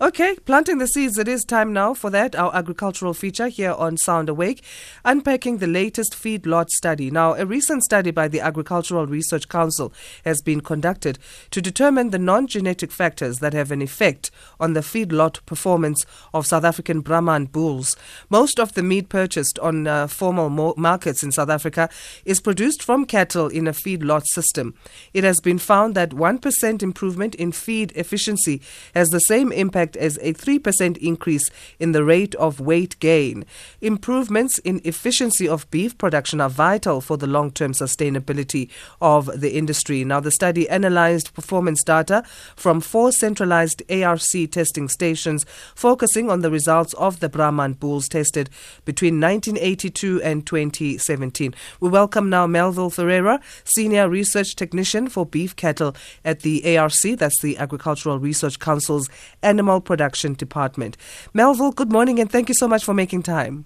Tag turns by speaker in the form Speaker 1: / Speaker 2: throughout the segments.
Speaker 1: Okay, planting the seeds. It is time now for that. Our agricultural feature here on Sound Awake, unpacking the latest feedlot study. Now, a recent study by the Agricultural Research Council has been conducted to determine the non-genetic factors that have an effect on the feedlot performance of South African Brahman bulls. Most of the meat purchased on uh, formal mo- markets in South Africa is produced from cattle in a feedlot system. It has been found that 1% improvement in feed efficiency has the same impact as a 3% increase in the rate of weight gain. Improvements in efficiency of beef production are vital for the long term sustainability of the industry. Now, the study analyzed performance data from four centralized ARC testing stations, focusing on the results of the Brahman bulls tested between 1982 and 2017. We welcome now Melville Ferreira, Senior Research Technician for Beef Cattle at the ARC, that's the Agricultural Research Council's Animal Production Department. Melville, good morning and thank you so much for making time.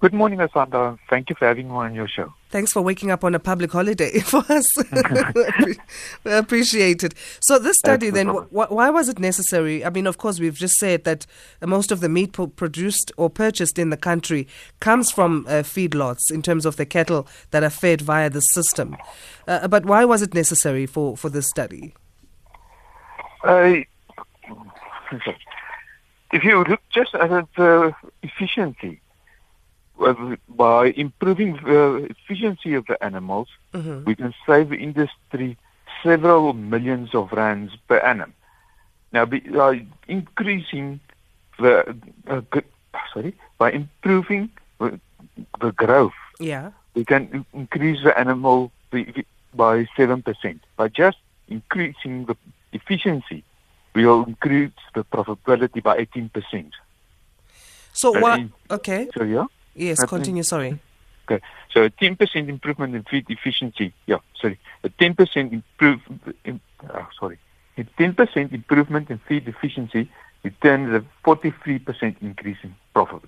Speaker 2: Good morning, Asanda. Thank you for having me on your show.
Speaker 1: Thanks for waking up on a public holiday for us. we appreciate it. So, this study then, wh- why was it necessary? I mean, of course, we've just said that most of the meat produced or purchased in the country comes from uh, feedlots in terms of the cattle that are fed via the system. Uh, but why was it necessary for, for this study?
Speaker 2: Uh, if you look just at the efficiency, by improving the efficiency of the animals,
Speaker 1: Mhm.
Speaker 2: we can save the industry several millions of rands per annum. Now, by increasing the uh, sorry, by improving the, growth,
Speaker 1: Yeah.
Speaker 2: we can increase the animal by- seven percent. By just increasing the efficiency, will increase the profitability by eighteen percent.
Speaker 1: So,
Speaker 2: Uh,
Speaker 1: why? Okay.
Speaker 2: So yeah.
Speaker 1: Yes, continue. Sorry.
Speaker 2: Okay. So a 10% improvement in feed efficiency. Yeah, sorry. A 10% improve. In, uh, sorry. A 10% improvement in feed efficiency returns a 43% increase in profit.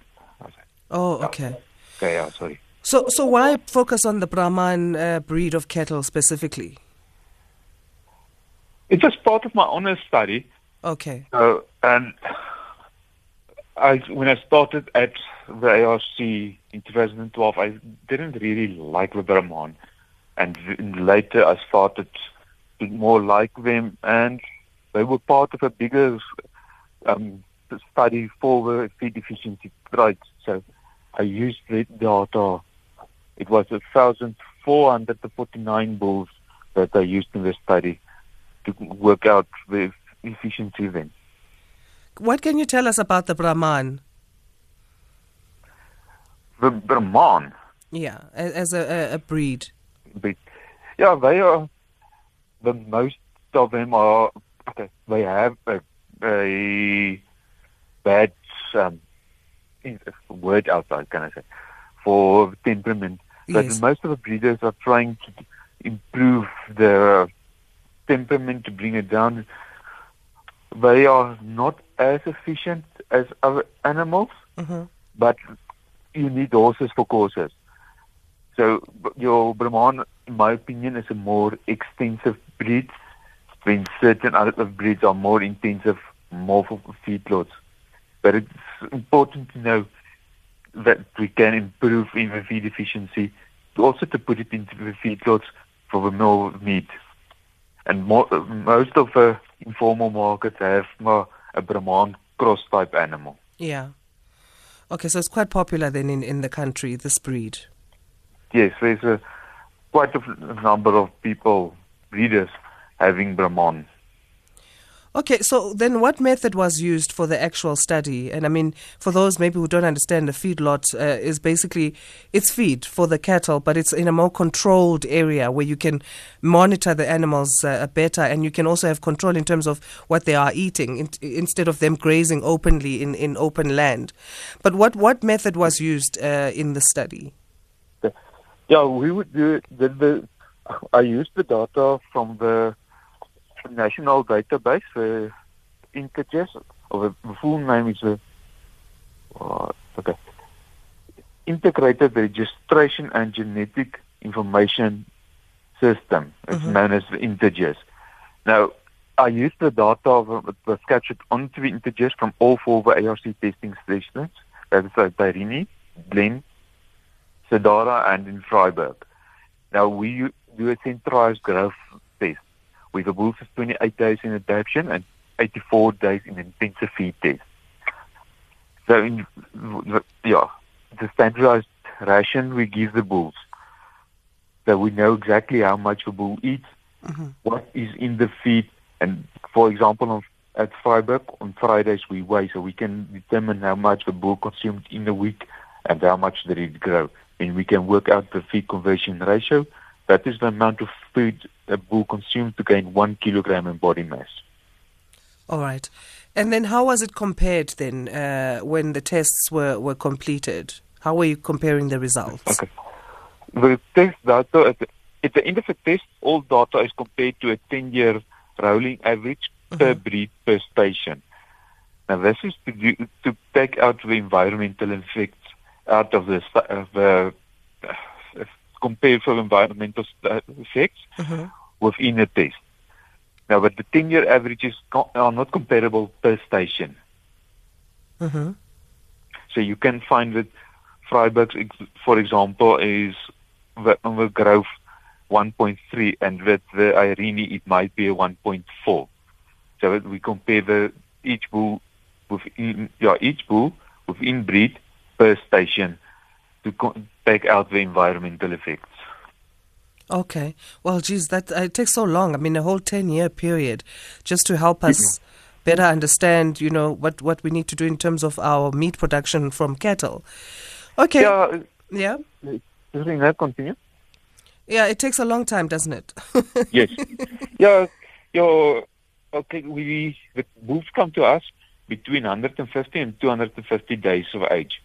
Speaker 1: Oh, okay.
Speaker 2: Okay, yeah, sorry.
Speaker 1: So, so why focus on the Brahman uh, breed of cattle specifically?
Speaker 2: It was part of my honors study.
Speaker 1: Okay.
Speaker 2: So, and I, when I started at the ARC in 2012, I didn't really like the Brahman. And later I started to more like them, and they were part of a bigger um, study for the feed efficiency traits. So I used the data. It was 1,449 bulls that I used in the study to work out the efficiency then.
Speaker 1: What can you tell us about the Brahman?
Speaker 2: The Brahman,
Speaker 1: Yeah, as a, a, a breed.
Speaker 2: but yeah, they are the most of them are okay, they have a, a bad um, word outside, can I say, for temperament. But
Speaker 1: Yes.
Speaker 2: most of the breeders are trying to improve their temperament to bring it down. They are not as efficient as other animals.
Speaker 1: Mhm.
Speaker 2: but you need horses for courses. So your Brahman, in my opinion, is a more extensive breed, when certain other breeds are more intensive, more for feedlots. But it's important to know that we can improve in the feed efficiency, also to put it into the feedlots for the more meat. And more, most of the informal markets have more a Brahman cross type animal.
Speaker 1: Yeah. Okay, so it's quite popular then in, in the country, this breed.
Speaker 2: Yes, there's a quite a number of people, breeders, having Brahman.
Speaker 1: Okay, so then what method was used for the actual study? And I mean, for those maybe who don't understand, the feedlot uh, is basically it's feed for the cattle, but it's in a more controlled area where you can monitor the animals uh, better, and you can also have control in terms of what they are eating in, instead of them grazing openly in, in open land. But what what method was used uh, in the study?
Speaker 2: Yeah, we would do. The, the, I used the data from the national database, the INTERGIS, or the, full name is the uh, okay, Integrated Registration and Genetic Information System. It's
Speaker 1: Mhm.
Speaker 2: known as the INTERGIS. Now, I used the data of, that was captured onto the INTERGIS from all four of the ARC testing stations. That is uh, Tyrini, Glen, Cedara, and in Vryburg. Now we do a centralized growth test with the bulls is 28 days in adaptation and 84 days in intensive feed test. So in yeah, the standardized ration we give the bulls. So we know exactly how much the bull eats, mm-hmm. what is in the feed, and for example, on, at Vryburg on Fridays we weigh, so we can determine how much the bull consumed in a week and how much did it grow. And we can work out the feed conversion ratio. That is the amount of food a bull consumed to gain one kilogram in body mass.
Speaker 1: All right. And then how was it compared then uh, when the tests were, were completed? How were you comparing the results?
Speaker 2: Okay. The test data at the, at the end of the test, all data is compared to a 10-year rolling average per breed per station. Now, this is to, do, to take out the environmental effects out of the of the uh, compare for environmental effects
Speaker 1: Mhm.
Speaker 2: within a test. Now, but the 10-year averages are not comparable per station.
Speaker 1: Mhm.
Speaker 2: So you can find that Vryburg, for example, is the, on the growth 1.3, and with the Irene it might be a 1.4. So that we compare the each bull within yeah each bull within breed per station to take out the environmental effects.
Speaker 1: Okay. Well, geez, that uh, it takes so long. I mean, a whole 10 year period just to help us better understand, you know, what, what we need to do in terms of our meat production from cattle. Okay.
Speaker 2: Yeah,
Speaker 1: Yeah.
Speaker 2: Does that continue?
Speaker 1: Yeah, it takes a long time, doesn't it?
Speaker 2: Yes. yeah, yeah. Okay, we the bulls come to us between 150 and 250 days of age.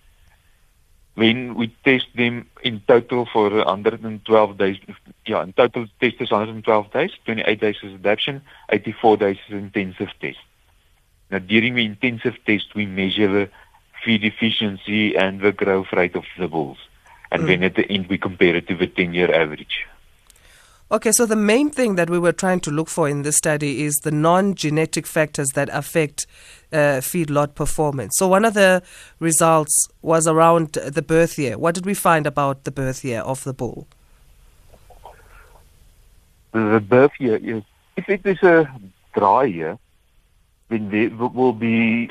Speaker 2: When we test them in total for 112 days, yeah, in total test is 112 days, 28 days is adaptation, 84 days is intensive test. Now, during the intensive test, we measure the feed efficiency and the growth rate of the bulls. And then hmm. at the end, we compare it to the 10-year average.
Speaker 1: Okay, so the main thing that we were trying to look for in this study is the non genetic factors that affect uh, feedlot performance. So, one of the results was around the birth year. What did we find about the birth year of the bull?
Speaker 2: the birth year is if it is a dry year, then there will be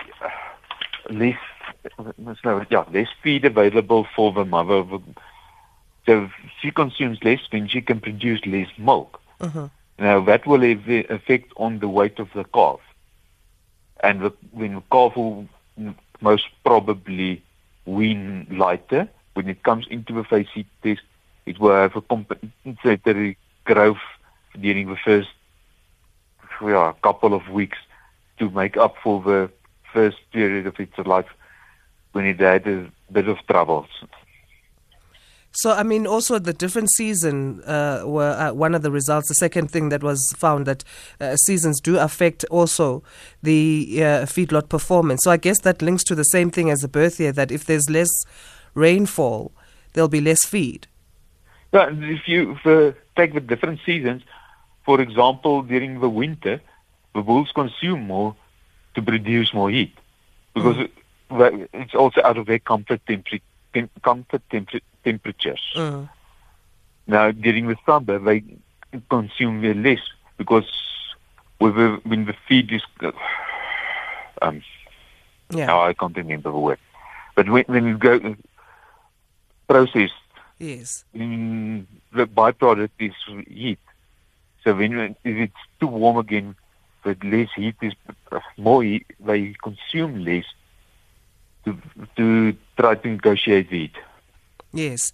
Speaker 2: less yeah, less feed available for the mother. So if she consumes less, then she can produce less milk.
Speaker 1: Mhm.
Speaker 2: Now that will have the effect on the weight of the calf, and the, when the calf will most probably wean lighter when it comes into the phase test, it will have a compensatory growth during the first yeah, couple of weeks to make up for the first period of its life when it had a bit of troubles.
Speaker 1: So, I mean, also the different season uh, were uh, one of the results. The second thing that was found that uh, seasons do affect also the uh, feedlot performance. So, I guess that links to the same thing as the birth year that if there's less rainfall, there'll be less feed.
Speaker 2: Yeah, if you if, uh, take the different seasons, for example, during the winter, the bulls consume more to produce more heat because well, it's also out of their comfort, temper- comfort temper- temperatures.
Speaker 1: Mm.
Speaker 2: Now, during the summer, they consume less because with the, when the feed is, uh, um,
Speaker 1: Yeah.
Speaker 2: now I can't remember the word, but when, when you go processed
Speaker 1: Yes.
Speaker 2: mm, the byproduct is heat. So when if it's too warm again, with less heat is more heat, they consume less to to try to negotiate heat.
Speaker 1: Yes.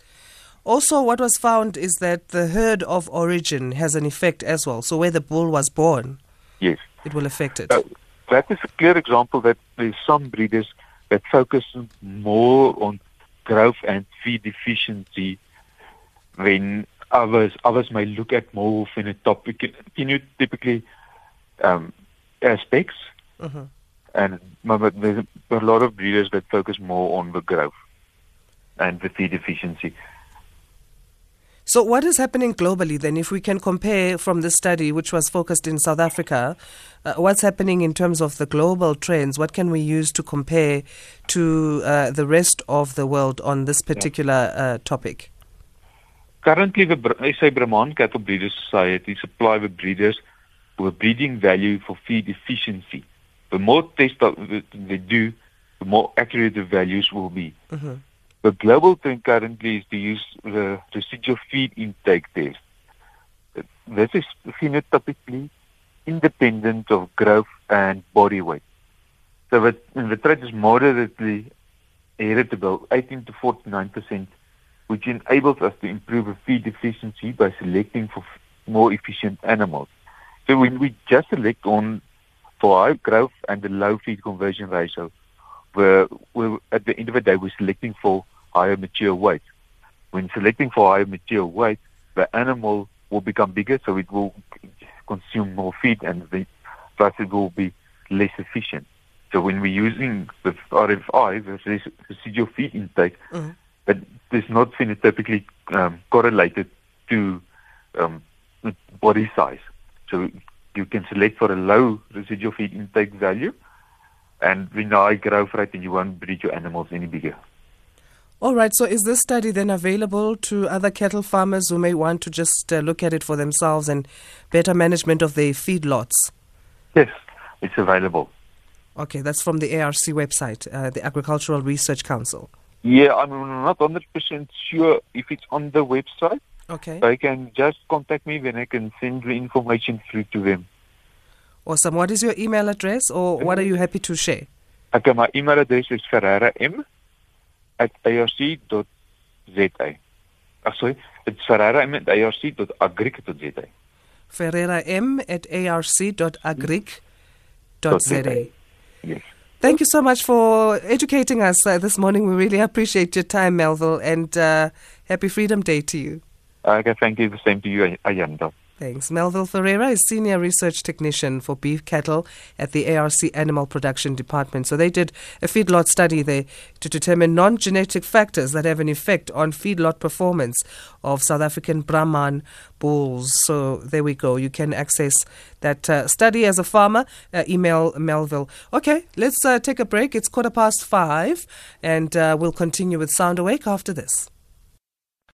Speaker 1: Also, what was found is that the herd of origin has an effect as well. So, where the bull was born,
Speaker 2: Yes,
Speaker 1: it will affect it.
Speaker 2: uh, that is a clear example that there's some breeders that focus more on growth and feed efficiency when others others may look at more phenotypic phenotypically um, aspects.
Speaker 1: Mhm.
Speaker 2: and there's a lot of breeders that focus more on the growth and the feed efficiency.
Speaker 1: So, what is happening globally then? If we can compare from the study, which was focused in South Africa, uh, what's happening in terms of the global trends? What can we use to compare to uh, the rest of the world on this particular uh, topic?
Speaker 2: Currently, the SA Brahman Cattle Breeders Society supply the breeders with breeding value for feed efficiency. The more tests they do, the more accurate the values will be. Mm-hmm. The global trend currently is to use the residual feed intake test. This is phenotypically independent of growth and body weight. So the, the trait is moderately heritable, 18 to 49 percent, which enables us to improve the feed efficiency by selecting for more efficient animals. So when we just select on for high growth and the low feed conversion ratio, we're, we're, at the end of the day, we're selecting for higher mature weight. When selecting for higher mature weight, the animal will become bigger, so it will consume more feed, and the, thus it will be less efficient. So when we're using the RFI, the residual feed intake, mm-hmm. is not phenotypically um, correlated to um, body size. So you can select for a low residual feed intake value, and when a high growth rate, and you won't breed your animals any bigger.
Speaker 1: All right. So, is this study then available to other cattle farmers who may want to just uh, look at it for themselves and better management of their feedlots?
Speaker 2: Yes, it's available.
Speaker 1: Okay, that's from the ARC website, uh, the Agricultural Research Council.
Speaker 2: Yeah, I'm not 100% sure if it's on the website.
Speaker 1: Okay.
Speaker 2: They can just contact me, then I can send the information through to them.
Speaker 1: Awesome. What is your email address or what are you happy to share?
Speaker 2: Okay, my email address is Ferreira M at arc.za. Oh, sorry, it's Ferreira M at arc.agric.za.
Speaker 1: Ferreira M at arc.agric.za.
Speaker 2: Yes.
Speaker 1: Thank you so much for educating us uh, this morning. We really appreciate your time, Melville, and uh, happy Freedom Day to you.
Speaker 2: Okay, thank you. The same to you, Ayanda.
Speaker 1: Thanks. Melville Ferreira is Senior Research Technician for Beef Cattle at the ARC Animal Production Department. So they did a feedlot study there to determine non genetic factors that have an effect on feedlot performance of South African Brahman bulls. So there we go. You can access that uh, study as a farmer. Uh, email Melville. Okay, let's uh, take a break. It's quarter past five, and uh, we'll continue with Sound Awake after this.